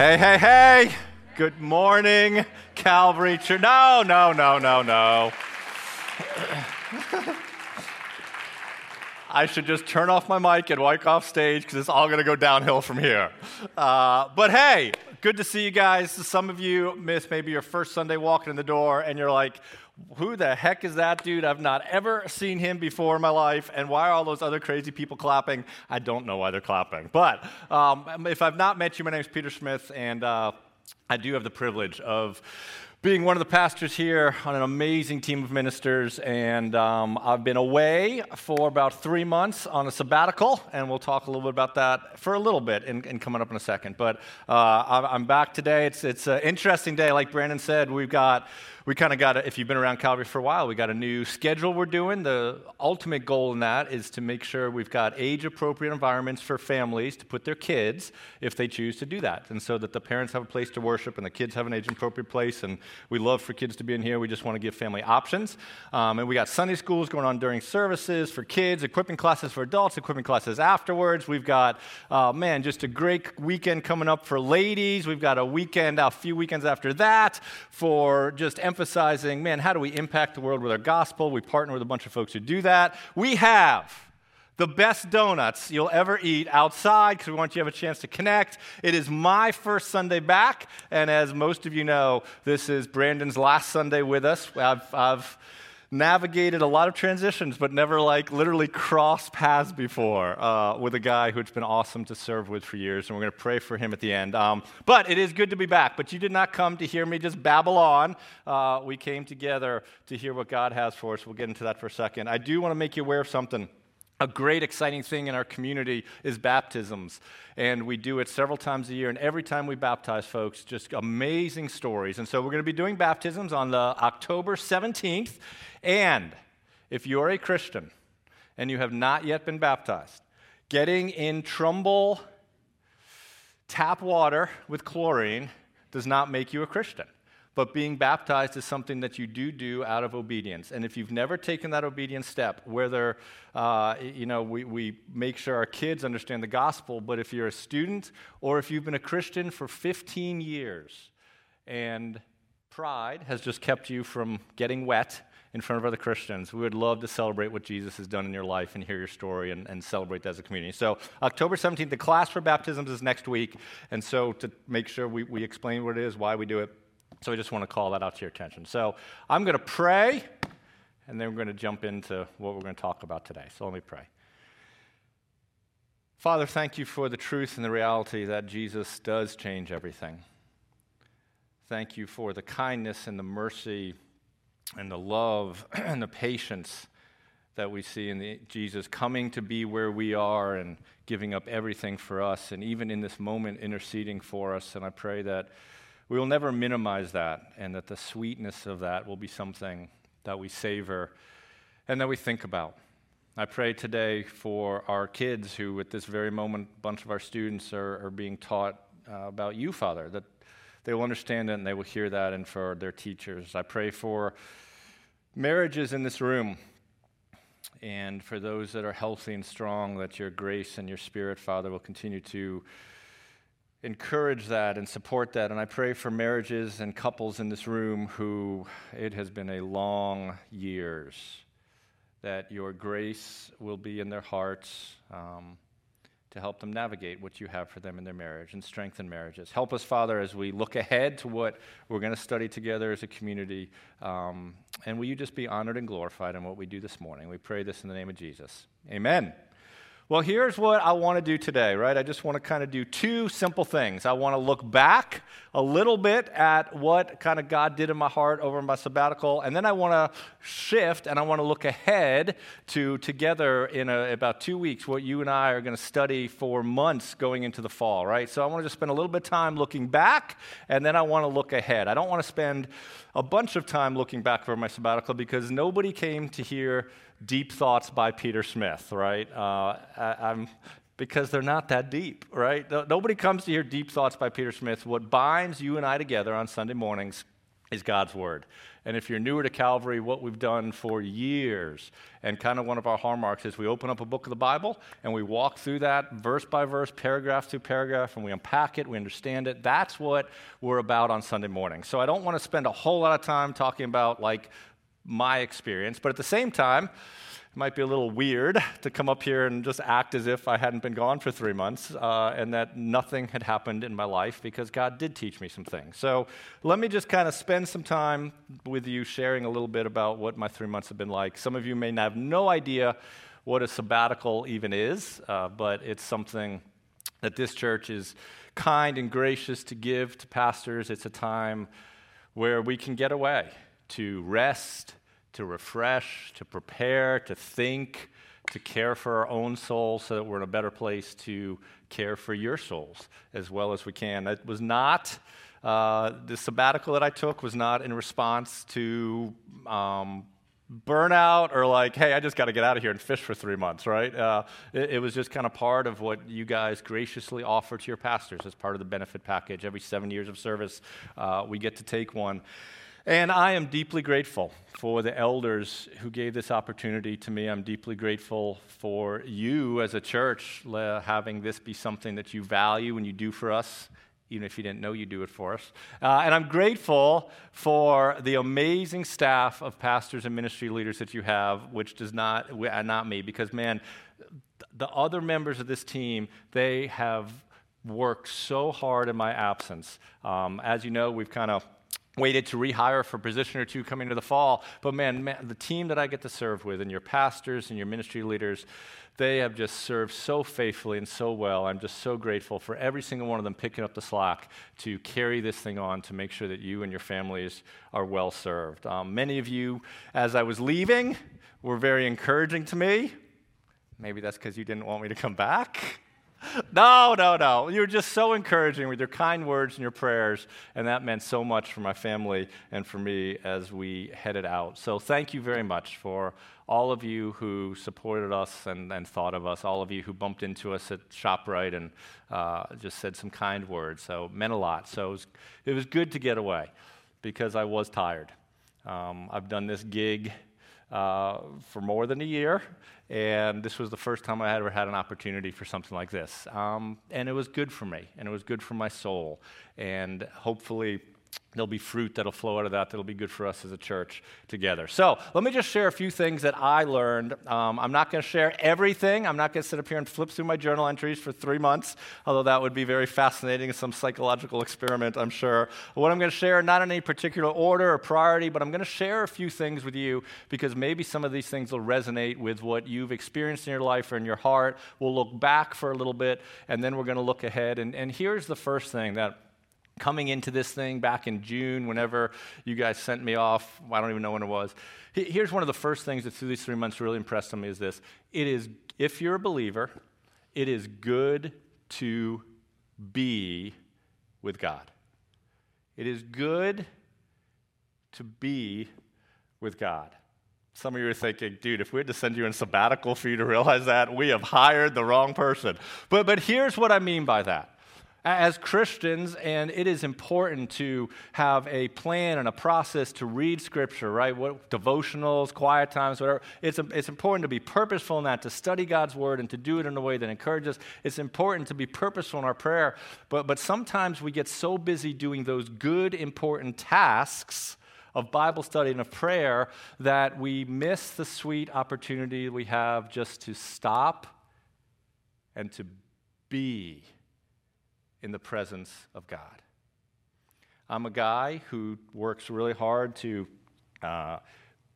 Hey, hey, hey. Good morning, Calvary Church. No, no, no, no, no. I should just turn off my mic and walk off stage because it's all going to go downhill from here. Uh, but hey, good to see you guys. Some of you missed maybe your first Sunday walking in the door and you're like, who the heck is that dude? I've not ever seen him before in my life. And why are all those other crazy people clapping? I don't know why they're clapping. But um, if I've not met you, my name is Peter Smith, and uh, I do have the privilege of being one of the pastors here on an amazing team of ministers. And um, I've been away for about three months on a sabbatical, and we'll talk a little bit about that for a little bit and coming up in a second. But uh, I'm back today. It's, it's an interesting day. Like Brandon said, we've got we kind of got, a, if you've been around Calvary for a while, we got a new schedule we're doing. The ultimate goal in that is to make sure we've got age appropriate environments for families to put their kids if they choose to do that. And so that the parents have a place to worship and the kids have an age appropriate place. And we love for kids to be in here. We just want to give family options. Um, and we got Sunday schools going on during services for kids, equipping classes for adults, equipping classes afterwards. We've got, uh, man, just a great weekend coming up for ladies. We've got a weekend, a few weekends after that for just emphasizing, man, how do we impact the world with our gospel? We partner with a bunch of folks who do that. We have the best donuts you'll ever eat outside because we want you to have a chance to connect. It is my first Sunday back, and as most of you know, this is Brandon's last Sunday with us. I've, I've navigated a lot of transitions, but never like literally crossed paths before uh, with a guy who it's been awesome to serve with for years, and we're going to pray for him at the end. Um, but it is good to be back. But you did not come to hear me just babble on. Uh, we came together to hear what God has for us. We'll get into that for a second. I do want to make you aware of something. A great, exciting thing in our community is baptisms. And we do it several times a year. And every time we baptize folks, just amazing stories. And so we're going to be doing baptisms on the October 17th. And if you're a Christian and you have not yet been baptized, getting in Trumbull tap water with chlorine does not make you a Christian. But being baptized is something that you do do out of obedience. And if you've never taken that obedience step, whether, uh, you know, we, we make sure our kids understand the gospel, but if you're a student or if you've been a Christian for 15 years and pride has just kept you from getting wet in front of other Christians. We would love to celebrate what Jesus has done in your life and hear your story and, and celebrate that as a community. So, October 17th, the class for baptisms is next week. And so, to make sure we, we explain what it is, why we do it, so I just want to call that out to your attention. So I'm going to pray, and then we're going to jump into what we're going to talk about today. So let me pray. Father, thank you for the truth and the reality that Jesus does change everything. Thank you for the kindness and the mercy and the love and the patience that we see in the, Jesus coming to be where we are and giving up everything for us, and even in this moment, interceding for us. And I pray that we will never minimize that, and that the sweetness of that will be something that we savor and that we think about. I pray today for our kids who, at this very moment, a bunch of our students are, are being taught uh, about you, Father, that they will understand it and they will hear that, and for their teachers. I pray for marriages in this room and for those that are healthy and strong, that your grace and your spirit, Father, will continue to encourage that and support that. And I pray for marriages and couples in this room who it has been a long years, that your grace will be in their hearts um, to help them navigate what you have for them in their marriage and strengthen marriages. Help us, Father, as we look ahead to what we're going to study together as a community. Um, and will you just be honored and glorified in what we do this morning? We pray this in the name of Jesus. Amen. Well, here's what I want to do today, right? I just want to kind of do two simple things. I want to look back a little bit at what kind of God did in my heart over my sabbatical, and then I want to shift and I want to look ahead to together in a, about two weeks what you and I are going to study for months going into the fall, right? So I want to just spend a little bit of time looking back, and then I want to look ahead. I don't want to spend a bunch of time looking back for my sabbatical because nobody came to hear deep thoughts by Peter Smith, right? Uh, I, because they're not that deep, right? Nobody comes to hear deep thoughts by Peter Smith. What binds you and I together on Sunday mornings is God's Word. And if you're newer to Calvary, what we've done for years, and kind of one of our hallmarks, is we open up a book of the Bible and we walk through that verse by verse, paragraph through paragraph, and we unpack it, we understand it. That's what we're about on Sunday morning. So I don't want to spend a whole lot of time talking about like my experience, but at the same time, it might be a little weird to come up here and just act as if I hadn't been gone for three months uh, and that nothing had happened in my life because God did teach me some things. So let me just kind of spend some time with you sharing a little bit about what my three months have been like. Some of you may have no idea what a sabbatical even is, uh, but it's something that this church is kind and gracious to give to pastors. It's a time where we can get away to rest to refresh, to prepare, to think, to care for our own souls so that we're in a better place to care for your souls as well as we can. It was not, uh, the sabbatical that I took was not in response to um, burnout or like, hey, I just got to get out of here and fish for three months, right? Uh, it, it, was just kind of part of what you guys graciously offer to your pastors as part of the benefit package. Every seven years of service, uh, we get to take one. And I am deeply grateful for the elders who gave this opportunity to me. I'm deeply grateful for you as a church having this be something that you value and you do for us, even if you didn't know you do it for us. Uh, and I'm grateful for the amazing staff of pastors and ministry leaders that you have, which does not, uh, not me, because man, the other members of this team, they have worked so hard in my absence. Um, as you know, we've kind of waited to rehire for a position or two coming to the fall. But man, man, the team that I get to serve with, and your pastors and your ministry leaders, they have just served so faithfully and so well. I'm just so grateful for every single one of them picking up the slack to carry this thing on to make sure that you and your families are well served. Um, many of you, as I was leaving, were very encouraging to me. Maybe that's because you didn't want me to come back. no, no, no. You were just so encouraging with your kind words and your prayers, and that meant so much for my family and for me as we headed out. So thank you very much for all of you who supported us and, and thought of us, all of you who bumped into us at ShopRite and uh, just said some kind words. So it meant a lot. So it was, it was good to get away because I was tired. Um, I've done this gig uh, for more than a year, and this was the first time I had ever had an opportunity for something like this. Um, and it was good for me, and it was good for my soul, and hopefully there'll be fruit that'll flow out of that that'll be good for us as a church together. So let me just share a few things that I learned. Um, I'm not going to share everything. I'm not going to sit up here and flip through my journal entries for three months, although that would be very fascinating, some psychological experiment, I'm sure. What I'm going to share, not in any particular order or priority, but I'm going to share a few things with you because maybe some of these things will resonate with what you've experienced in your life or in your heart. We'll look back for a little bit, and then we're going to look ahead. And, and here's the first thing that coming into this thing back in June, whenever you guys sent me off, I don't even know when it was. Here's one of the first things that through these three months really impressed on me is this. It is, if you're a believer, it is good to be with God. It is good to be with God. Some of you are thinking, dude, if we had to send you in sabbatical for you to realize that, we have hired the wrong person. But, but here's what I mean by that as Christians, and it is important to have a plan and a process to read Scripture, right? What devotionals, quiet times, whatever. It's, it's important to be purposeful in that, to study God's Word and to do it in a way that encourages. It's important to be purposeful in our prayer, but, but sometimes we get so busy doing those good, important tasks of Bible study and of prayer that we miss the sweet opportunity we have just to stop and to be in the presence of God. I'm a guy who works really hard to uh,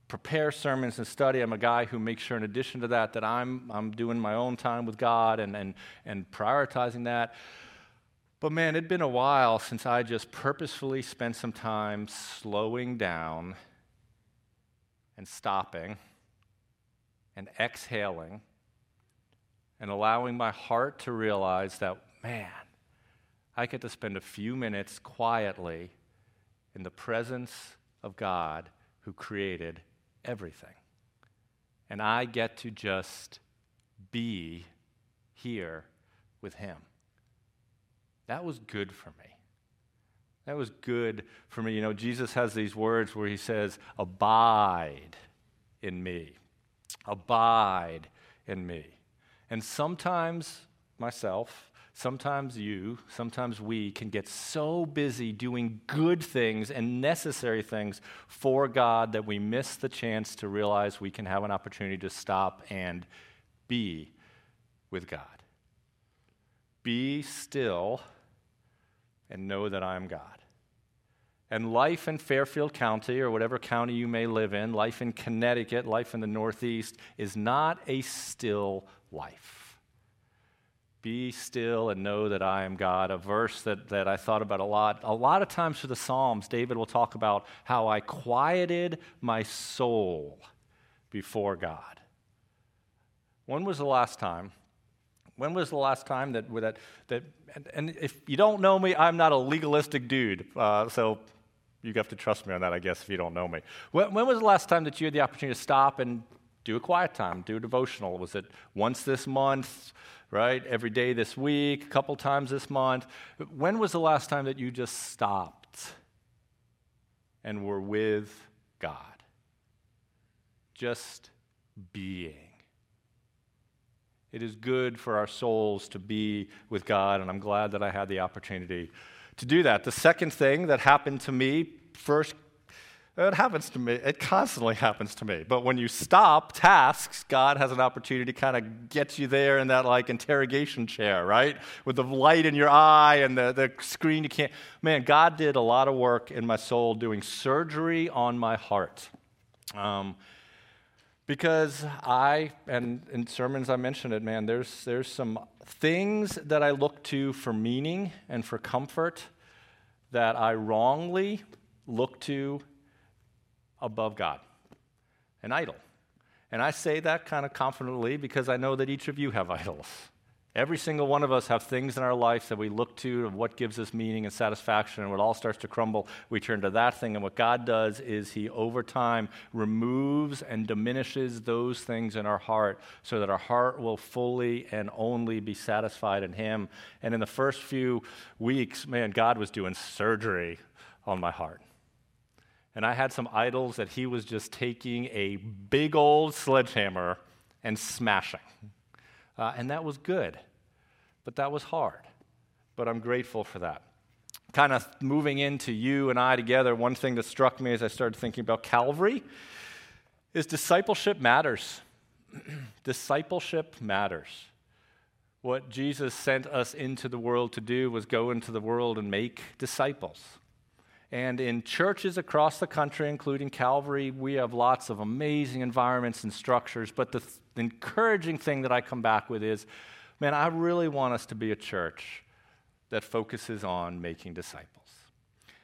prepare sermons and study. I'm a guy who makes sure, in addition to that, that I'm, I'm doing my own time with God and, and, and prioritizing that. But man, it'd been a while since I just purposefully spent some time slowing down and stopping and exhaling and allowing my heart to realize that, man, I get to spend a few minutes quietly in the presence of God who created everything. And I get to just be here with Him. That was good for me. That was good for me. You know, Jesus has these words where he says, Abide in me. Abide in me. And sometimes, myself, sometimes you, sometimes we can get so busy doing good things and necessary things for God that we miss the chance to realize we can have an opportunity to stop and be with God. Be still and know that I am God. And life in Fairfield County, or whatever county you may live in, life in Connecticut, life in the Northeast, is not a still life. Be still and know that I am God, a verse that, that I thought about a lot. A lot of times through the Psalms, David will talk about how I quieted my soul before God. When was the last time when was the last time that, that, that and, and if you don't know me, I'm not a legalistic dude. Uh, so you have to trust me on that, I guess, if you don't know me. When, when, was the last time that you had the opportunity to stop and do a quiet time, do a devotional? Was it once this month, right? Every day this week, a couple times this month? When was the last time that you just stopped and were with God? Just being. It is good for our souls to be with God, and I'm glad that I had the opportunity to do that. The second thing that happened to me, first, it happens to me, it constantly happens to me. But when you stop tasks, God has an opportunity to kind of get you there in that like interrogation chair, right? With the light in your eye and the, the screen you can't. Man, God did a lot of work in my soul doing surgery on my heart. Um, because I, and in sermons I mentioned it, man, there's, there's some things that I look to for meaning and for comfort that I wrongly look to above God, an idol. And I say that kind of confidently because I know that each of you have idols. Every single one of us have things in our life that we look to of what gives us meaning and satisfaction, and when it all starts to crumble, we turn to that thing. And what God does is He, over time, removes and diminishes those things in our heart so that our heart will fully and only be satisfied in Him. And in the first few weeks, man, God was doing surgery on my heart. And I had some idols that He was just taking a big old sledgehammer and smashing. Uh, and that was good, but that was hard. But I'm grateful for that. Kind of moving into you and I together, one thing that struck me as I started thinking about Calvary is discipleship matters. discipleship matters. What Jesus sent us into the world to do was go into the world and make disciples. And in churches across the country, including Calvary, we have lots of amazing environments and structures. But the, th- encouraging thing that I come back with is man, I really want us to be a church that focuses on making disciples.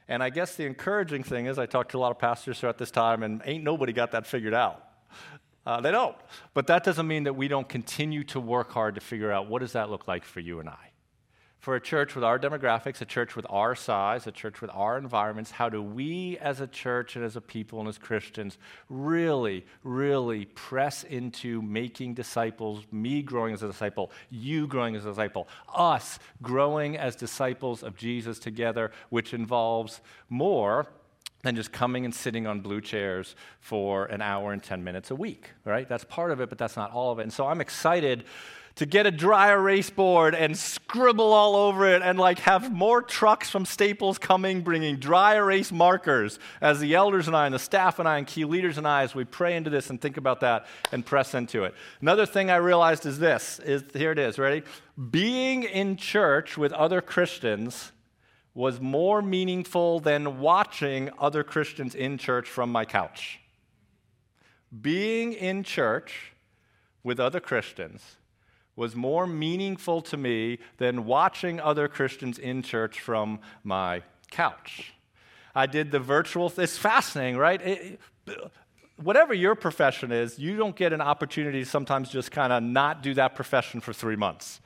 And I guess the encouraging thing is, I talked to a lot of pastors throughout this time, and ain't nobody got that figured out. Uh, they don't. But that doesn't mean that we don't continue to work hard to figure out what does that look like for you and I for a church with our demographics, a church with our size, a church with our environments, how do we as a church and as a people and as Christians really, really press into making disciples, me growing as a disciple, you growing as a disciple, us growing as disciples of Jesus together, which involves more than just coming and sitting on blue chairs for an hour and 10 minutes a week, right? That's part of it, but that's not all of it. And so I'm excited to get a dry erase board and scribble all over it and like have more trucks from Staples coming bringing dry erase markers as the elders and I and the staff and I and key leaders and I as we pray into this and think about that and press into it. Another thing I realized is this is here it is, ready? Being in church with other Christians was more meaningful than watching other Christians in church from my couch. Being in church with other Christians was more meaningful to me than watching other Christians in church from my couch. I did the virtual, it's fascinating, right? It, whatever your profession is, you don't get an opportunity to sometimes just kind of not do that profession for three months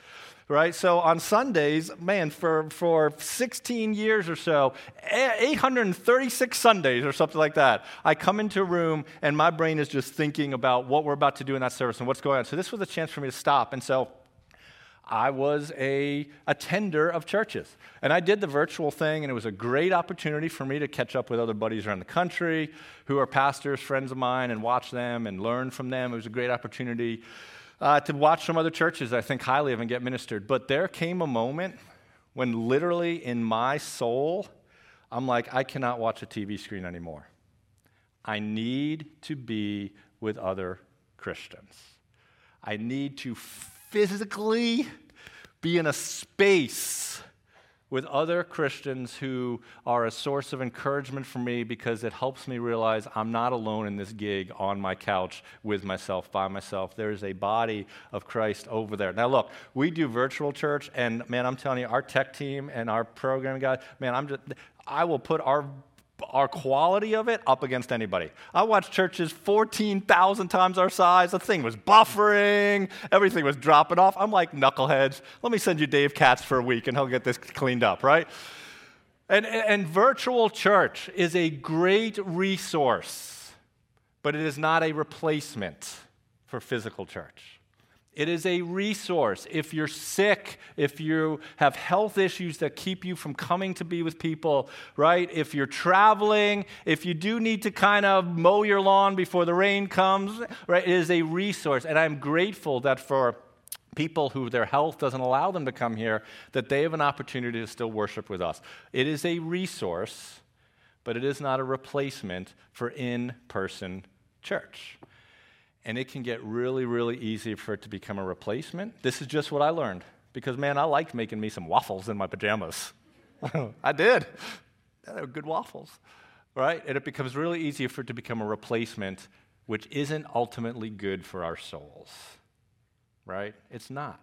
right? So on Sundays, man, for, for 16 years or so, eh, 836 Sundays or something like that, I come into a room and my brain is just thinking about what we're about to do in that service and what's going on. So this was a chance for me to stop. And so I was a attender of churches. And I did the virtual thing, and it was a great opportunity for me to catch up with other buddies around the country who are pastors, friends of mine, and watch them and learn from them. It was a great opportunity uh, to watch some other churches I think highly of and get ministered. But there came a moment when literally in my soul, I'm like, I cannot watch a TV screen anymore. I need to be with other Christians. I need to physically be in a space with other Christians who are a source of encouragement for me because it helps me realize I'm not alone in this gig on my couch with myself, by myself. There is a body of Christ over there. Now, look, we do virtual church, and man, I'm telling you, our tech team and our program guy, man, I'm just, I will put our our quality of it up against anybody. I watched churches 14,000 times our size. The thing was buffering, everything was dropping off. I'm like, knuckleheads, let me send you Dave Katz for a week and he'll get this cleaned up, right? And, and virtual church is a great resource, but it is not a replacement for physical church. It is a resource. If you're sick, if you have health issues that keep you from coming to be with people, right? If you're traveling, if you do need to kind of mow your lawn before the rain comes, right? It is a resource. And I'm grateful that for people who their health doesn't allow them to come here, that they have an opportunity to still worship with us. It is a resource, but it is not a replacement for in person church and it can get really, really easy for it to become a replacement. This is just what I learned because, man, I liked making me some waffles in my pajamas. I did. They were good waffles, right? And it becomes really easy for it to become a replacement, which isn't ultimately good for our souls, right? It's not.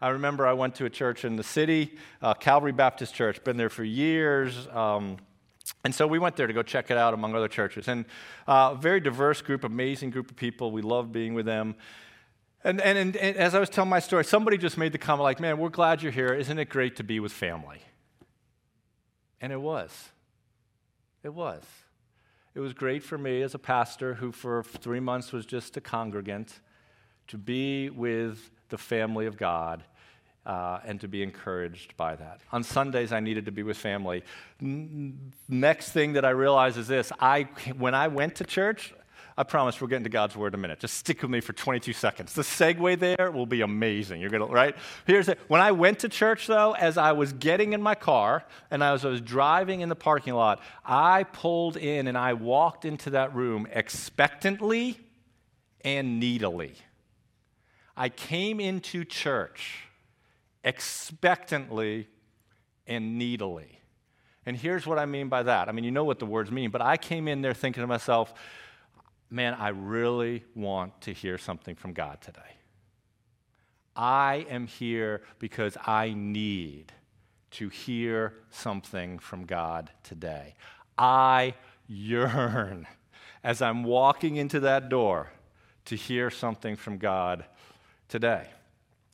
I remember I went to a church in the city, uh, Calvary Baptist Church, been there for years. Um, and so we went there to go check it out among other churches. And a uh, very diverse group, amazing group of people. We loved being with them. And, and, and, and, as I was telling my story, somebody just made the comment, like, man, we're glad you're here. Isn't it great to be with family? And it was. It was. It was great for me as a pastor who, for three months, was just a congregant to be with the family of God uh, and to be encouraged by that. On Sundays, I needed to be with family. Next thing that I realized is this I, when I went to church, I promise we're getting to God's word in a minute. Just stick with me for 22 seconds. The segue there will be amazing. You're gonna right. Here's it. When I went to church, though, as I was getting in my car and as I was driving in the parking lot, I pulled in and I walked into that room expectantly and needily. I came into church expectantly and needily. And here's what I mean by that. I mean, you know what the words mean, but I came in there thinking to myself, man, I really want to hear something from God today. I am here because I need to hear something from God today. I yearn as I'm walking into that door to hear something from God today.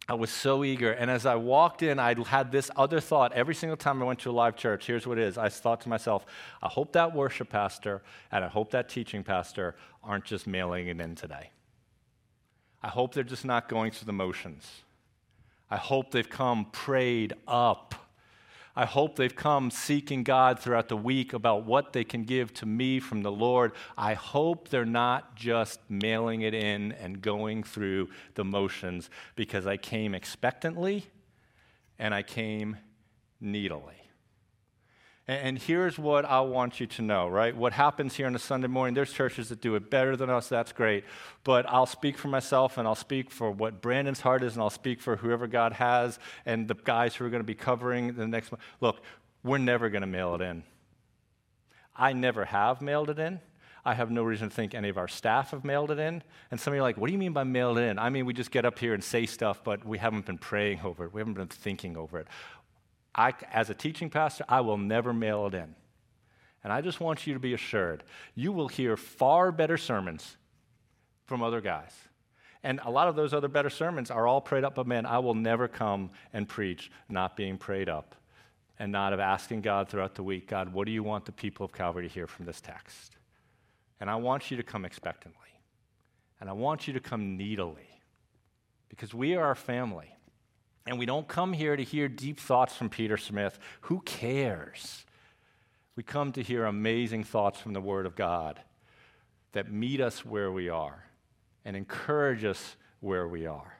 I was so eager. And as I walked in, I had this other thought every single time I went to a live church. Here's what it is I thought to myself, I hope that worship pastor and I hope that teaching pastor aren't just mailing it in today. I hope they're just not going through the motions. I hope they've come prayed up I hope they've come seeking God throughout the week about what they can give to me from the Lord. I hope they're not just mailing it in and going through the motions because I came expectantly and I came needily. And here's what I want you to know, right? What happens here on a Sunday morning, there's churches that do it better than us, that's great. But I'll speak for myself and I'll speak for what Brandon's heart is and I'll speak for whoever God has and the guys who are going to be covering the next month. Look, we're never going to mail it in. I never have mailed it in. I have no reason to think any of our staff have mailed it in. And some of you are like, what do you mean by mailed it in? I mean, we just get up here and say stuff, but we haven't been praying over it. We haven't been thinking over it. I, as a teaching pastor, I will never mail it in. And I just want you to be assured you will hear far better sermons from other guys. And a lot of those other better sermons are all prayed up by men. I will never come and preach not being prayed up and not of asking God throughout the week, God, what do you want the people of Calvary to hear from this text? And I want you to come expectantly. And I want you to come needily because we are a family. And we don't come here to hear deep thoughts from Peter Smith. Who cares? We come to hear amazing thoughts from the Word of God that meet us where we are and encourage us where we are.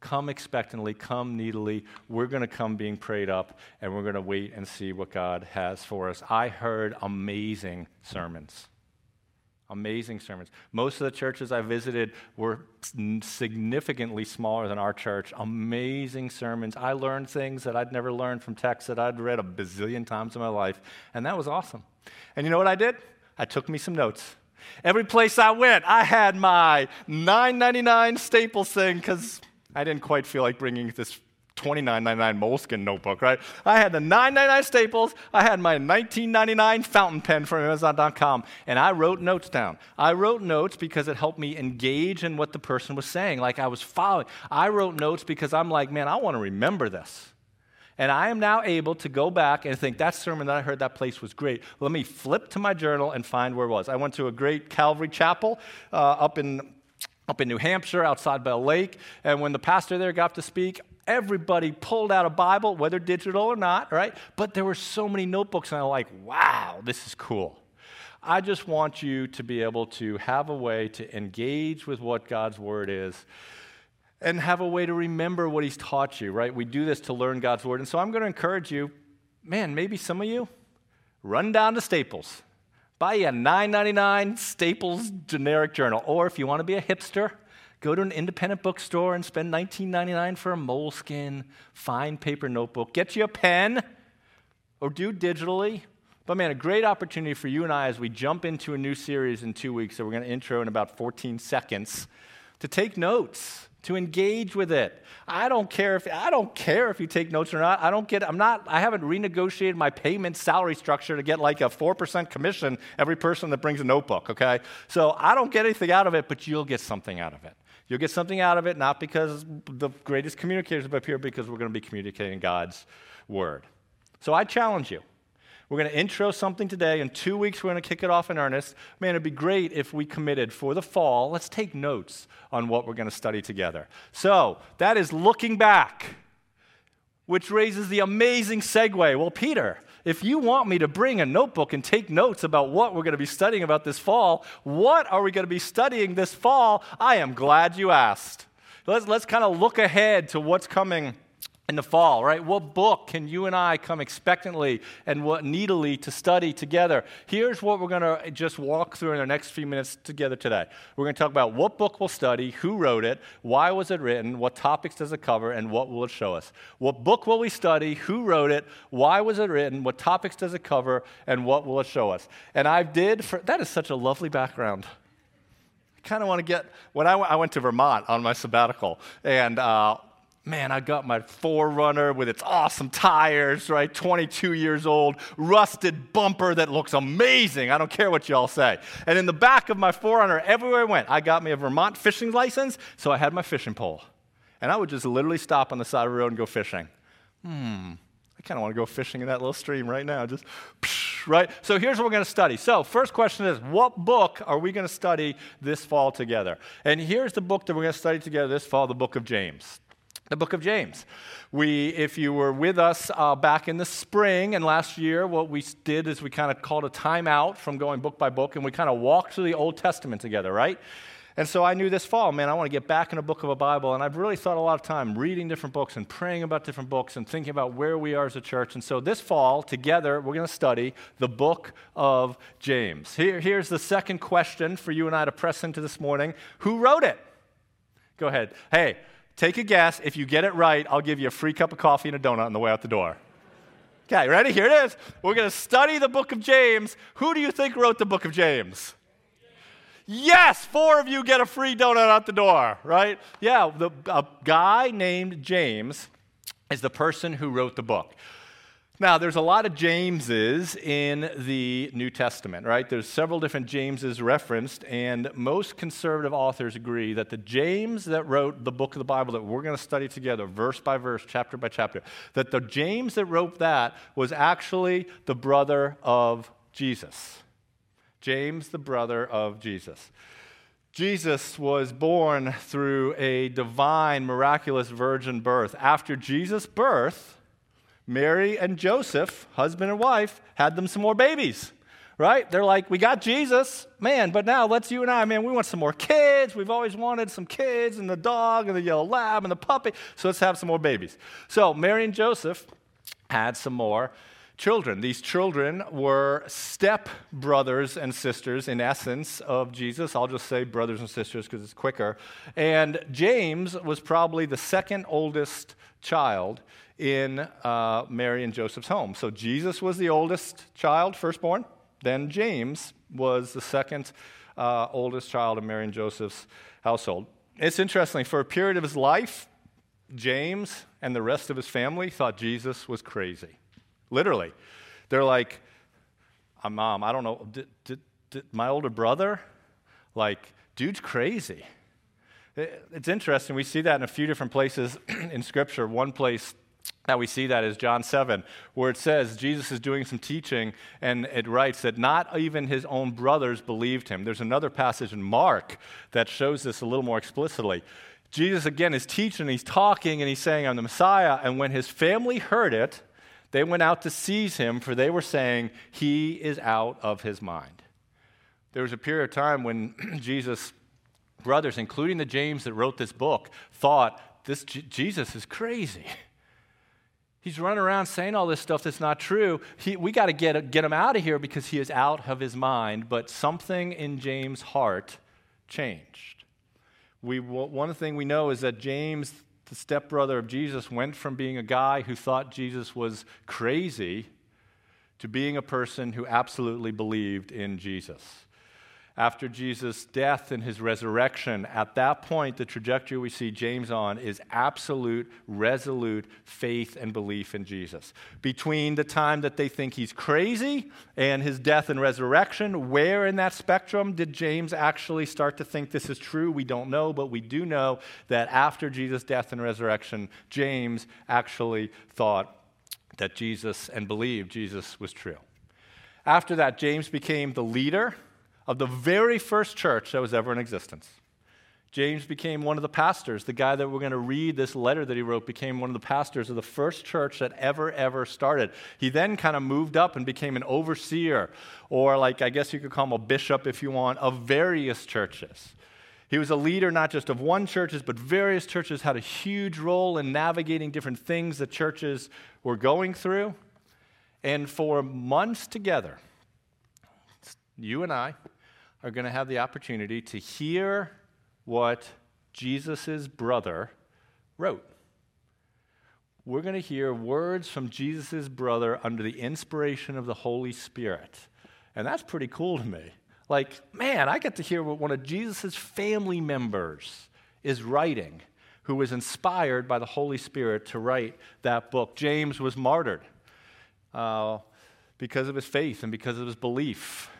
Come expectantly, come needily. We're going to come being prayed up, and we're going to wait and see what God has for us. I heard amazing sermons. Amazing sermons. Most of the churches I visited were significantly smaller than our church. Amazing sermons. I learned things that I'd never learned from texts that I'd read a bazillion times in my life, and that was awesome. And you know what I did? I took me some notes. Every place I went, I had my 9.99 Staples thing because I didn't quite feel like bringing this $29.99 Moleskine notebook, right? I had the $9.99 Staples. I had my $19.99 fountain pen from Amazon.com, and I wrote notes down. I wrote notes because it helped me engage in what the person was saying, like I was following. I wrote notes because I'm like, man, I want to remember this. And I am now able to go back and think that sermon that I heard that place was great. Let me flip to my journal and find where it was. I went to a great Calvary chapel uh, up in up in New Hampshire outside Bell Lake, and when the pastor there got to speak, everybody pulled out a Bible, whether digital or not, right? But there were so many notebooks, and I'm like, wow, this is cool. I just want you to be able to have a way to engage with what God's Word is and have a way to remember what He's taught you, right? We do this to learn God's Word. And so I'm going to encourage you, man, maybe some of you, run down to Staples. Buy a $9.99 Staples generic journal. Or if you want to be a hipster, Go to an independent bookstore and spend $19.99 for a Moleskine fine paper notebook. Get you a pen or do digitally. But man, a great opportunity for you and I as we jump into a new series in two weeks that we're going to intro in about 14 seconds to take notes, to engage with it. I don't care if I don't care if you take notes or not. I don't get I'm not I haven't renegotiated my payment salary structure to get like a 4% commission every person that brings a notebook, okay? So I don't get anything out of it, but you'll get something out of it. You'll get something out of it, not because the greatest communicators up here, because we're going to be communicating God's word. So I challenge you. We're going to intro something today. In two weeks, we're going to kick it off in earnest. Man, it'd be great if we committed for the fall. Let's take notes on what we're going to study together. So that is looking back, which raises the amazing segue. Well, Peter, if you want me to bring a notebook and take notes about what we're going to be studying about this fall, what are we going to be studying this fall? I am glad you asked. Let's, let's kind of look ahead to what's coming in the fall, right? What book can you and I come expectantly and what needily to study together? Here's what we're going to just walk through in the next few minutes together today. We're going to talk about what book we'll study, who wrote it, why was it written, what topics does it cover, and what will it show us. What book will we study, who wrote it, why was it written, what topics does it cover, and what will it show us. And I did, for, that is such a lovely background I kind of want to get when I, w- I went to vermont on my sabbatical and uh, man, I got my 4Runner with its awesome tires, right? 22 years old, rusted bumper that looks amazing. I don't care what y'all say. And in the back of my 4Runner, everywhere I went, I got me a Vermont fishing license, so I had my fishing pole. And I would just literally stop on the side of the road and go fishing. Hmm, I kind of want to go fishing in that little stream right now. Just, psh, right? So here's what we're going to study. So, first question is what book are we going to study this fall together? And here's the book that we're going to study together this fall the book of James the book of James. We, if you were with us uh, back in the spring and last year, what we did is we kind of called a timeout from going book by book and we kind of walked through the Old Testament together, right? And so I knew this fall, man, I want to get back in a book of a Bible. And I've really thought a lot of time reading different books and praying about different books and thinking about where we are as a church. And so this fall, together, we're going to study the book of James. Here, here's the second question for you and I to press into this morning Who wrote it? Go ahead. Hey, Take a guess. If you get it right, I'll give you a free cup of coffee and a donut on the way out the door. Okay, ready? Here it is. We're going to study the book of James. Who do you think wrote the book of James? Yes, four of you get a free donut out the door, right? Yeah, the, a guy named James is the person who wrote the book. Now, there's a lot of Jameses in the New Testament, right? There's several different Jameses referenced, and most conservative authors agree that the James that wrote the book of the Bible that we're going to study together, verse by verse, chapter by chapter, that the James that wrote that was actually the brother of Jesus. James, the brother of Jesus. Jesus was born through a divine, miraculous virgin birth. After Jesus' birth, Mary and Joseph, husband and wife, had them some more babies, right? They're like, we got Jesus, man, but now let's you and I, man, we want some more kids. We've always wanted some kids and the dog and the yellow lab and the puppy, so let's have some more babies. So Mary and Joseph had some more children. These children were step brothers and sisters, in essence, of Jesus. I'll just say brothers and sisters because it's quicker. And James was probably the second oldest child in uh, Mary and Joseph's home. So Jesus was the oldest child, firstborn. Then James was the second uh, oldest child in Mary and Joseph's household. It's interesting, for a period of his life, James and the rest of his family thought Jesus was crazy. Literally. They're like, uh, Mom, I don't know, did, did, did my older brother, like, dude's crazy. It's interesting. We see that in a few different places in Scripture. One place that we see that is John 7, where it says Jesus is doing some teaching, and it writes that not even his own brothers believed him. There's another passage in Mark that shows this a little more explicitly. Jesus, again, is teaching, he's talking, and he's saying, I'm the Messiah. And when his family heard it, they went out to seize him, for they were saying, He is out of his mind. There was a period of time when Jesus' brothers, including the James that wrote this book, thought, This J- Jesus is crazy. He's running around saying all this stuff that's not true. He, we got to get, get him out of here because he is out of his mind. But something in James' heart changed. We, one thing we know is that James the stepbrother of Jesus, went from being a guy who thought Jesus was crazy to being a person who absolutely believed in Jesus after Jesus' death and his resurrection, at that point, the trajectory we see James on is absolute, resolute faith and belief in Jesus. Between the time that they think he's crazy and his death and resurrection, where in that spectrum did James actually start to think this is true? We don't know, but we do know that after Jesus' death and resurrection, James actually thought that Jesus and believed Jesus was true. After that, James became the leader of the very first church that was ever in existence. James became one of the pastors. The guy that we're going to read this letter that he wrote became one of the pastors of the first church that ever, ever started. He then kind of moved up and became an overseer, or like I guess you could call him a bishop if you want, of various churches. He was a leader not just of one churches, but various churches had a huge role in navigating different things that churches were going through. And for months together, you and I, are going to have the opportunity to hear what Jesus' brother wrote. We're going to hear words from Jesus' brother under the inspiration of the Holy Spirit. And that's pretty cool to me. Like, man, I get to hear what one of Jesus' family members is writing, who was inspired by the Holy Spirit to write that book. James was martyred uh, because of his faith and because of his belief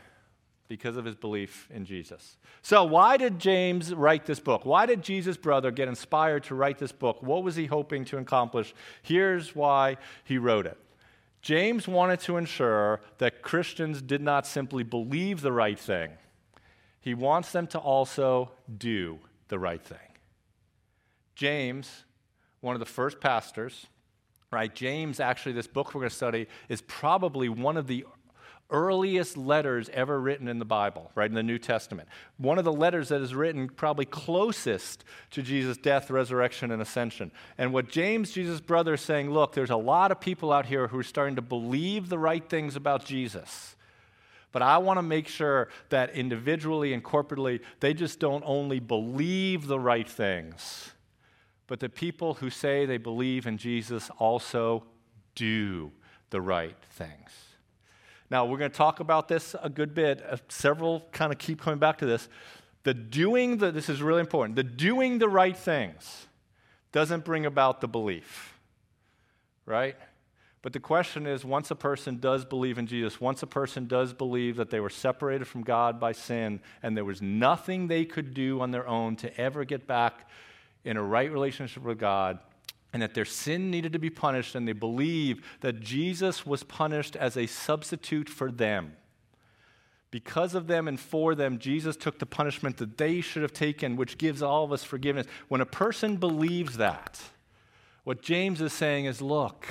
because of his belief in Jesus. So, why did James write this book? Why did Jesus' brother get inspired to write this book? What was he hoping to accomplish? Here's why he wrote it. James wanted to ensure that Christians did not simply believe the right thing, he wants them to also do the right thing. James, one of the first pastors, right? James, actually, this book we're going to study is probably one of the earliest letters ever written in the Bible, right, in the New Testament. One of the letters that is written probably closest to Jesus' death, resurrection, and ascension. And what James, Jesus' brother, is saying look, there's a lot of people out here who are starting to believe the right things about Jesus. But I want to make sure that individually and corporately, they just don't only believe the right things, but the people who say they believe in Jesus also do the right things. Now, we're going to talk about this a good bit. Uh, several kind of keep coming back to this. The doing the, this is really important, the doing the right things doesn't bring about the belief, right? But the question is once a person does believe in Jesus, once a person does believe that they were separated from God by sin and there was nothing they could do on their own to ever get back in a right relationship with God, and that their sin needed to be punished, and they believe that Jesus was punished as a substitute for them. Because of them and for them, Jesus took the punishment that they should have taken, which gives all of us forgiveness. When a person believes that, what James is saying is look,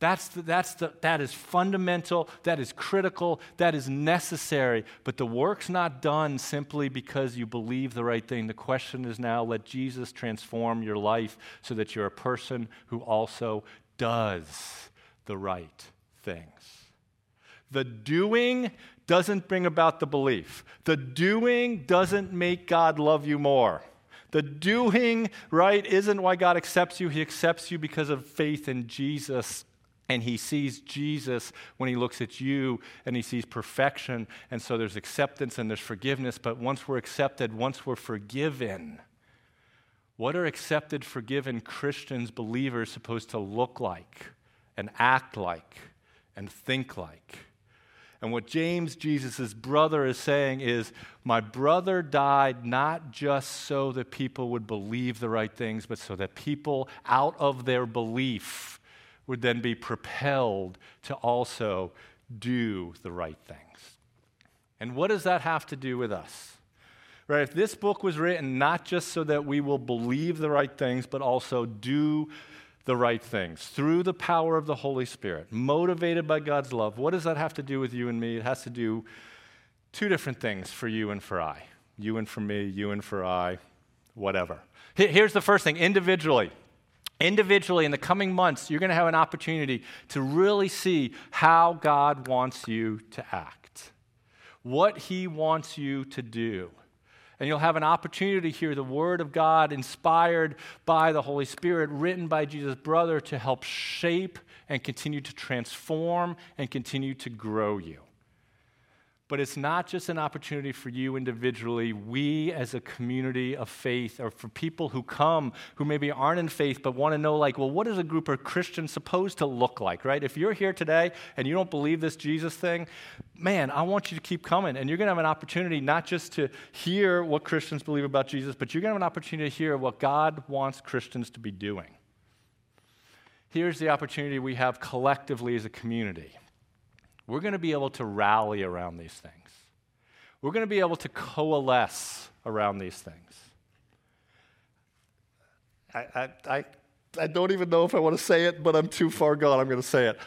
that's the, that's the, that is fundamental, that is critical, that is necessary. But the work's not done simply because you believe the right thing. The question is now let Jesus transform your life so that you're a person who also does the right things. The doing doesn't bring about the belief, the doing doesn't make God love you more. The doing, right, isn't why God accepts you. He accepts you because of faith in Jesus and he sees Jesus when he looks at you and he sees perfection. And so there's acceptance and there's forgiveness. But once we're accepted, once we're forgiven, what are accepted, forgiven Christians, believers supposed to look like and act like and think like? And what James, Jesus' brother, is saying is, My brother died not just so that people would believe the right things, but so that people, out of their belief, would then be propelled to also do the right things. And what does that have to do with us? Right? If this book was written not just so that we will believe the right things, but also do the right things through the power of the Holy Spirit, motivated by God's love, what does that have to do with you and me? It has to do two different things for you and for I. You and for me, you and for I, whatever. Here's the first thing individually individually in the coming months, you're going to have an opportunity to really see how God wants you to act, what He wants you to do. And you'll have an opportunity to hear the Word of God inspired by the Holy Spirit, written by Jesus' brother to help shape and continue to transform and continue to grow you. But it's not just an opportunity for you individually, we as a community of faith, or for people who come who maybe aren't in faith but want to know, like, well, what is a group of Christians supposed to look like, right? If you're here today and you don't believe this Jesus thing, man, I want you to keep coming. And you're going to have an opportunity not just to hear what Christians believe about Jesus, but you're going to have an opportunity to hear what God wants Christians to be doing. Here's the opportunity we have collectively as a community we're going to be able to rally around these things. We're going to be able to coalesce around these things. I, I, I, I don't even know if I want to say it, but I'm too far gone. I'm going to say it.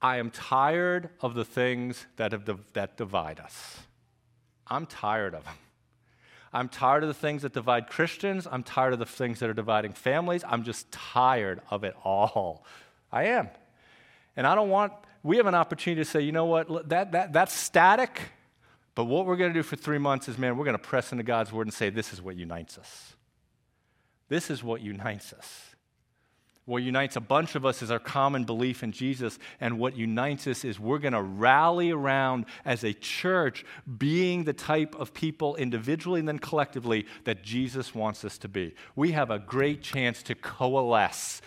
I am tired of the things that, have, that divide us. I'm tired of them. I'm tired of the things that divide Christians. I'm tired of the things that are dividing families. I'm just tired of it all. I am. And I don't want we have an opportunity to say, you know what, that, that, that's static, but what we're going to do for three months is, man, we're going to press into God's word and say, this is what unites us. This is what unites us. What unites a bunch of us is our common belief in Jesus, and what unites us is we're going to rally around as a church, being the type of people individually and then collectively that Jesus wants us to be. We have a great chance to coalesce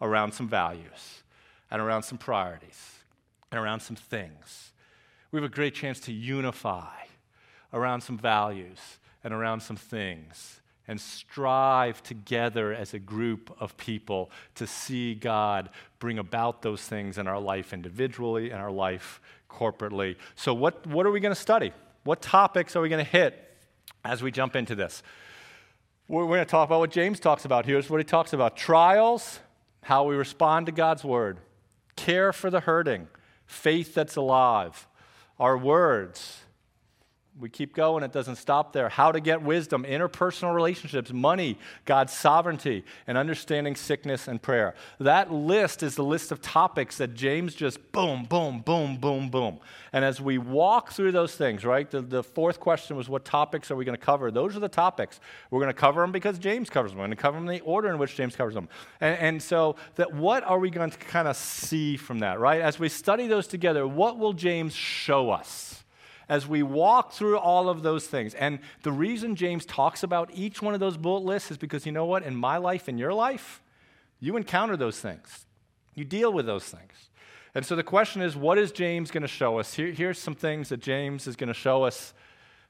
around some values and around some priorities and around some things. We have a great chance to unify around some values and around some things and strive together as a group of people to see God bring about those things in our life individually and our life corporately. So, what, what are we going to study? What topics are we going to hit as we jump into this? We're, we're going to talk about what James talks about. Here's what he talks about trials, how we respond to God's word care for the hurting, faith that's alive, our words. We keep going, it doesn't stop there. How to get wisdom, interpersonal relationships, money, God's sovereignty, and understanding sickness and prayer. That list is the list of topics that James just boom, boom, boom, boom, boom. And as we walk through those things, right, the, the fourth question was what topics are we going to cover? Those are the topics. We're going to cover them because James covers them. We're going to cover them in the order in which James covers them. And, and so, that what are we going to kind of see from that, right? As we study those together, what will James show us? As we walk through all of those things. And the reason James talks about each one of those bullet lists is because you know what? In my life, in your life, you encounter those things, you deal with those things. And so the question is, what is James going to show us? Here, here's some things that James is going to show us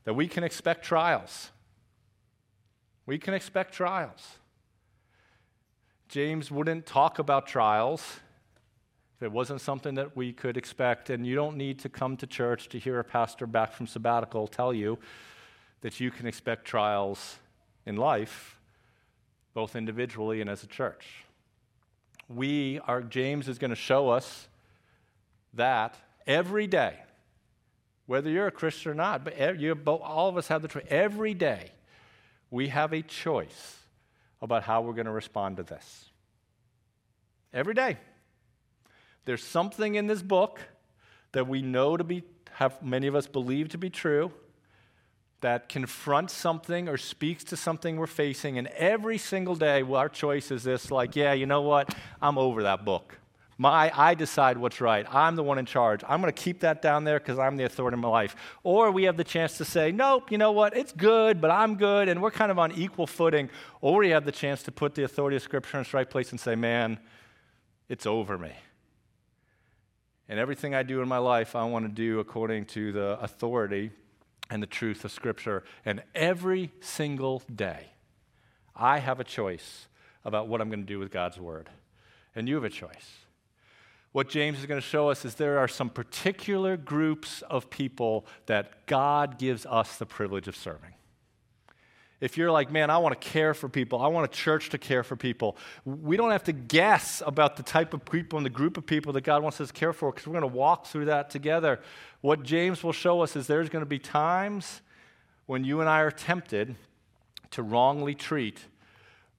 that we can expect trials. We can expect trials. James wouldn't talk about trials It wasn't something that we could expect, and you don't need to come to church to hear a pastor back from sabbatical tell you that you can expect trials in life, both individually and as a church. We, our James is going to show us that every day, whether you're a Christian or not, but all of us have the choice. Every day, we have a choice about how we're going to respond to this. Every day. There's something in this book that we know to be, have many of us believe to be true, that confronts something or speaks to something we're facing. And every single day, our choice is this like, yeah, you know what? I'm over that book. My, I decide what's right. I'm the one in charge. I'm going to keep that down there because I'm the authority in my life. Or we have the chance to say, nope, you know what? It's good, but I'm good. And we're kind of on equal footing. Or we have the chance to put the authority of Scripture in its right place and say, man, it's over me. And everything I do in my life, I want to do according to the authority and the truth of Scripture. And every single day, I have a choice about what I'm going to do with God's Word. And you have a choice. What James is going to show us is there are some particular groups of people that God gives us the privilege of serving if you're like, man, I want to care for people, I want a church to care for people, we don't have to guess about the type of people and the group of people that God wants us to care for because we're going to walk through that together. What James will show us is there's going to be times when you and I are tempted to wrongly treat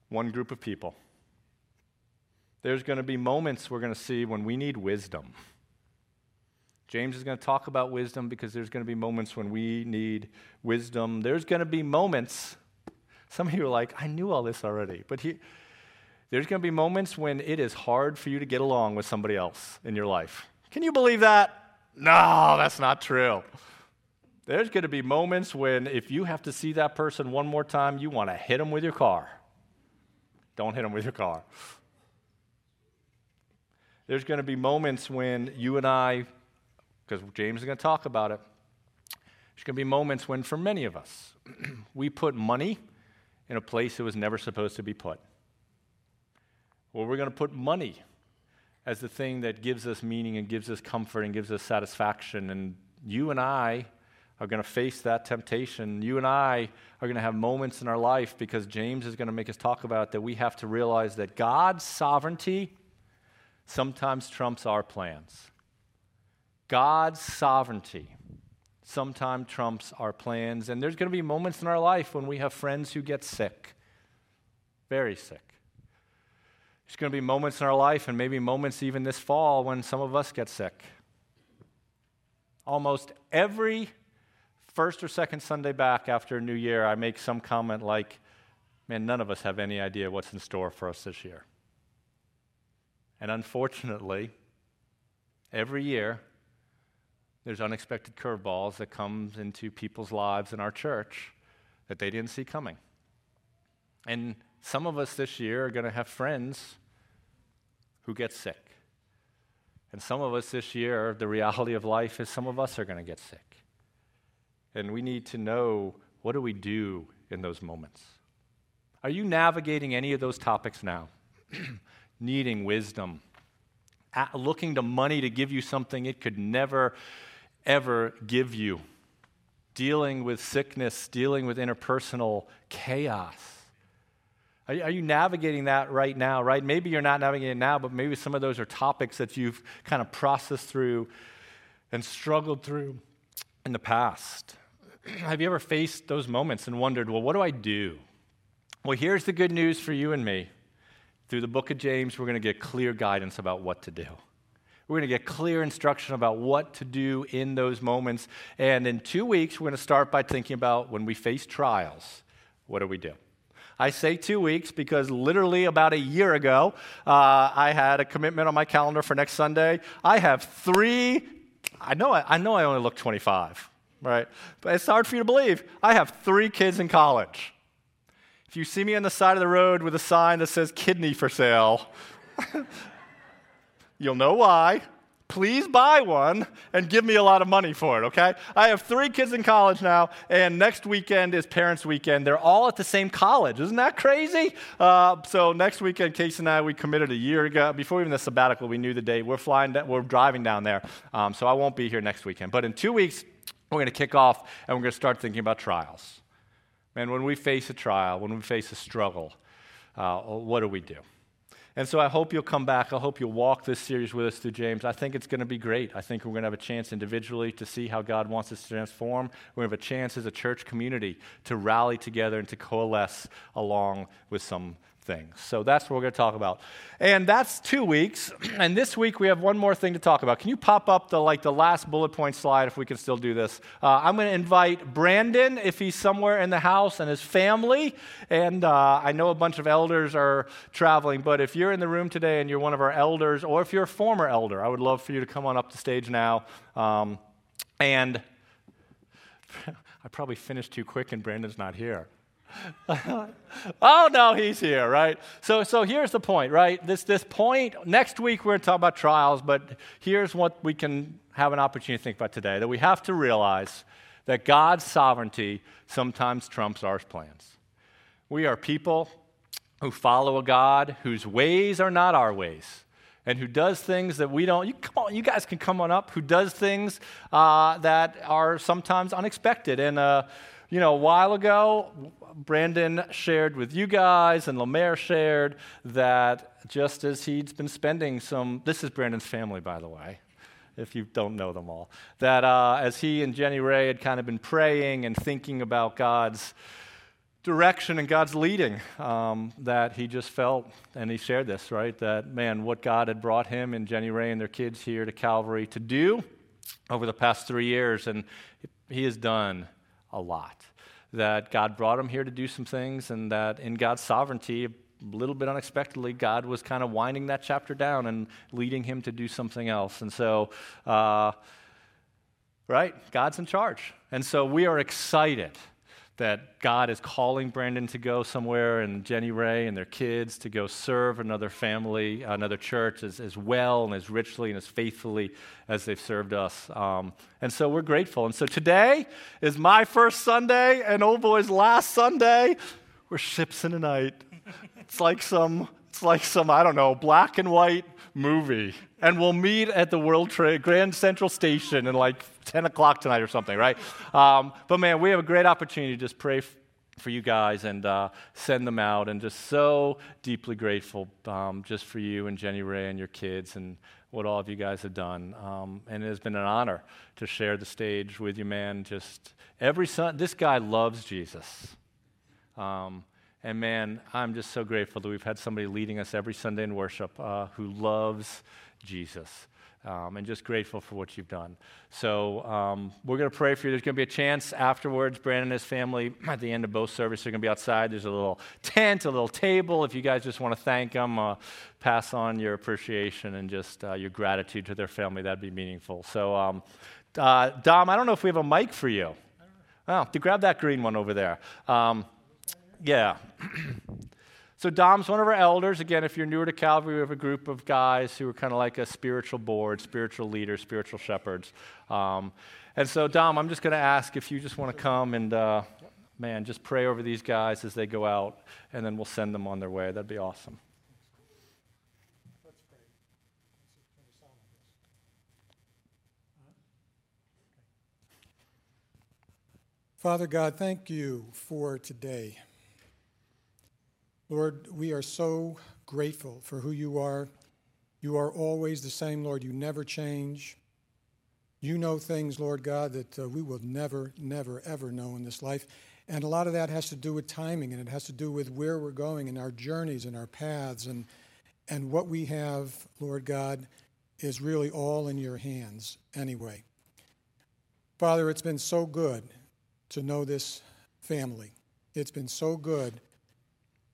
one group of people. There's going to be moments we're going to see when we need wisdom. James is going to talk about wisdom because there's going to be moments when we need wisdom. There's going to be moments some of you are like, I knew all this already. But he, there's going to be moments when it is hard for you to get along with somebody else in your life. Can you believe that? No, that's not true. There's going to be moments when if you have to see that person one more time, you want to hit them with your car. Don't hit them with your car. There's going to be moments when you and I, because James is going to talk about it, there's going to be moments when, for many of us, we put money in a place it was never supposed to be put. Well, we're going to put money as the thing that gives us meaning and gives us comfort and gives us satisfaction. And you and I are going to face that temptation. You and I are going to have moments in our life because James is going to make us talk about that we have to realize that God's sovereignty sometimes trumps our plans. God's sovereignty sometimes trumps our plans. And there's going to be moments in our life when we have friends who get sick, very sick. There's going to be moments in our life, and maybe moments even this fall, when some of us get sick. Almost every first or second Sunday back after New Year, I make some comment like, man, none of us have any idea what's in store for us this year. And unfortunately, every year, there's unexpected curveballs that comes into people's lives in our church that they didn't see coming. And some of us this year are going to have friends who get sick. And some of us this year, the reality of life is some of us are going to get sick. And we need to know what do we do in those moments? Are you navigating any of those topics now? Needing wisdom, looking to money to give you something it could never ever give you. Dealing with sickness, dealing with interpersonal chaos. Are, you navigating that right now, right? Maybe you're not navigating it now, but maybe some of those are topics that you've kind of processed through and struggled through in the past. Have you ever faced those moments and wondered, well, what do I do? Well, here's the good news for you and me. Through the book of James, we're going to get clear guidance about what to do. We're going to get clear instruction about what to do in those moments. And in two weeks, we're going to start by thinking about when we face trials, what do we do? I say two weeks because literally about a year ago, uh, I had a commitment on my calendar for next Sunday. I have three, I know I, I know I only look 25, right? But it's hard for you to believe. I have three kids in college. If you see me on the side of the road with a sign that says kidney for sale, You'll know why. please buy one and give me a lot of money for it, okay? I have three kids in college now, and next weekend is Parents' Weekend. They're all at the same college. Isn't that crazy? Uh, so next weekend, Casey and I, we committed a year ago. Before even the sabbatical, we knew the date. We're flying, we're driving down there, um, so I won't be here next weekend. But in two weeks, we're going to kick off, and we're going to start thinking about trials. Man, when we face a trial, when we face a struggle, uh, what do we do? And so I hope you'll come back. I hope you'll walk this series with us through James. I think it's going to be great. I think we're going to have a chance individually to see how God wants us to transform. We're going to have a chance as a church community to rally together and to coalesce along with some things. So that's what we're going to talk about. And that's two weeks. And this week we have one more thing to talk about. Can you pop up the like the last bullet point slide if we can still do this? Uh, I'm going to invite Brandon if he's somewhere in the house and his family. And uh, I know a bunch of elders are traveling, but if you're in the room today and you're one of our elders, or if you're a former elder, I would love for you to come on up the stage now. Um, and I probably finished too quick, and Brandon's not here. oh no, he's here, right? So, so here's the point, right? This, this point, next week we're going to talk about trials, but here's what we can have an opportunity to think about today that we have to realize that God's sovereignty sometimes trumps our plans. We are people who follow a God whose ways are not our ways and who does things that we don't. You, come on, you guys can come on up. Who does things uh, that are sometimes unexpected. And uh, you know, a while ago, Brandon shared with you guys, and Lemaire shared that just as he's been spending some, this is Brandon's family, by the way, if you don't know them all, that uh, as he and Jenny Ray had kind of been praying and thinking about God's direction and God's leading, um, that he just felt, and he shared this, right? That, man, what God had brought him and Jenny Ray and their kids here to Calvary to do over the past three years, and he has done a lot that God brought him here to do some things, and that in God's sovereignty, a little bit unexpectedly, God was kind of winding that chapter down and leading him to do something else. And so, uh, right, God's in charge. And so we are excited that God is calling Brandon to go somewhere and Jenny Ray and their kids to go serve another family, another church as, as well and as richly and as faithfully as they've served us. Um, and so we're grateful. And so today is my first Sunday and Old Boy's last Sunday. We're ships in the night. It's like some, it's like some, I don't know, black and white movie. And we'll meet at the World Trade Grand Central Station in like 10 o'clock tonight or something, right? Um, but man, we have a great opportunity to just pray f- for you guys and uh, send them out. And just so deeply grateful um, just for you and Jenny Ray and your kids and what all of you guys have done. Um, and it has been an honor to share the stage with you, man. Just every son, this guy loves Jesus. Um, and man, I'm just so grateful that we've had somebody leading us every Sunday in worship uh, who loves Jesus. Um, and just grateful for what you've done. So um, we're going to pray for you. There's going to be a chance afterwards. Brandon and his family, at the end of both services, are going to be outside. There's a little tent, a little table. If you guys just want to thank them, uh, pass on your appreciation and just uh, your gratitude to their family, that'd be meaningful. So, um, uh, Dom, I don't know if we have a mic for you. Oh, to grab that green one over there. Yeah. So, Dom's one of our elders. Again, if you're newer to Calvary, we have a group of guys who are kind of like a spiritual board, spiritual leaders, spiritual shepherds. Um, and so, Dom, I'm just going to ask if you just want to come and, uh, man, just pray over these guys as they go out, and then we'll send them on their way. That'd be awesome. Father God, thank you for today. Lord, we are so grateful for who you are. You are always the same, Lord. You never change. You know things, Lord God, that uh, we will never, never, ever know in this life. And a lot of that has to do with timing, and it has to do with where we're going and our journeys and our paths. And, and what we have, Lord God, is really all in your hands anyway. Father, it's been so good to know this family. It's been so good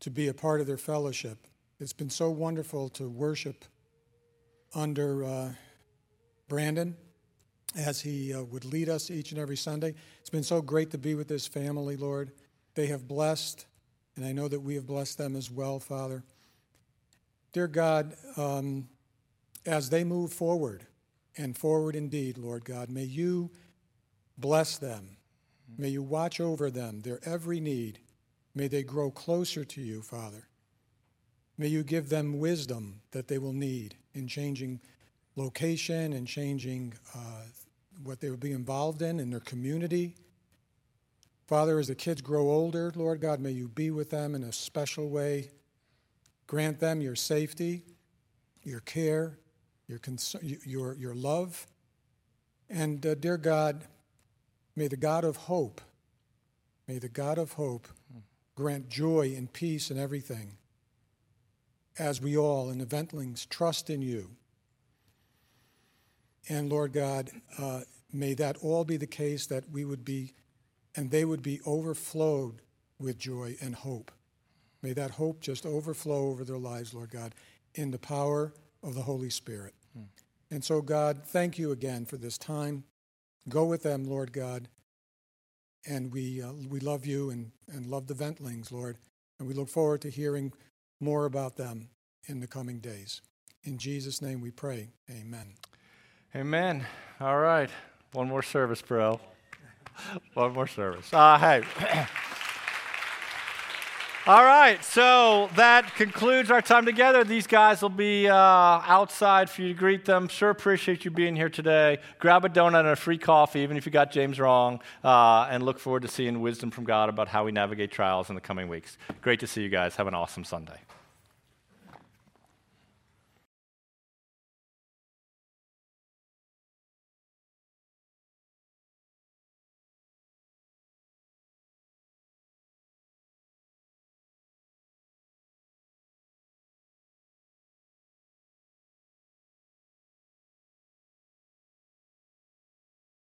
to be a part of their fellowship. It's been so wonderful to worship under uh, Brandon as he uh, would lead us each and every Sunday. It's been so great to be with this family, Lord. They have blessed, and I know that we have blessed them as well, Father. Dear God, um, as they move forward and forward indeed, Lord God. May you bless them. May you watch over them, their every need. May they grow closer to you, Father. May you give them wisdom that they will need in changing location and changing uh, what they will be involved in in their community. Father, as the kids grow older, Lord God, may you be with them in a special way. Grant them your safety, your care, your, cons- your, your love. And, uh, dear God, may the God of hope, may the God of hope grant joy and peace in everything as we all in the Ventlings trust in you. And Lord God, uh, may that all be the case that we would be, and they would be overflowed with joy and hope. May that hope just overflow over their lives, Lord God, in the power of the Holy Spirit. Hmm. And so, God, thank you again for this time. Go with them, Lord God. And we, uh, we love you and, and love the Ventlings, Lord. And we look forward to hearing more about them in the coming days. In Jesus' name we pray. Amen. Amen. All right. One more service, bro. One more service. Uh, hey. All right, so that concludes our time together. These guys will be uh, outside for you to greet them. Sure appreciate you being here today. Grab a donut and a free coffee, even if you got James wrong, uh, and look forward to seeing wisdom from God about how we navigate trials in the coming weeks. Great to see you guys. Have an awesome Sunday.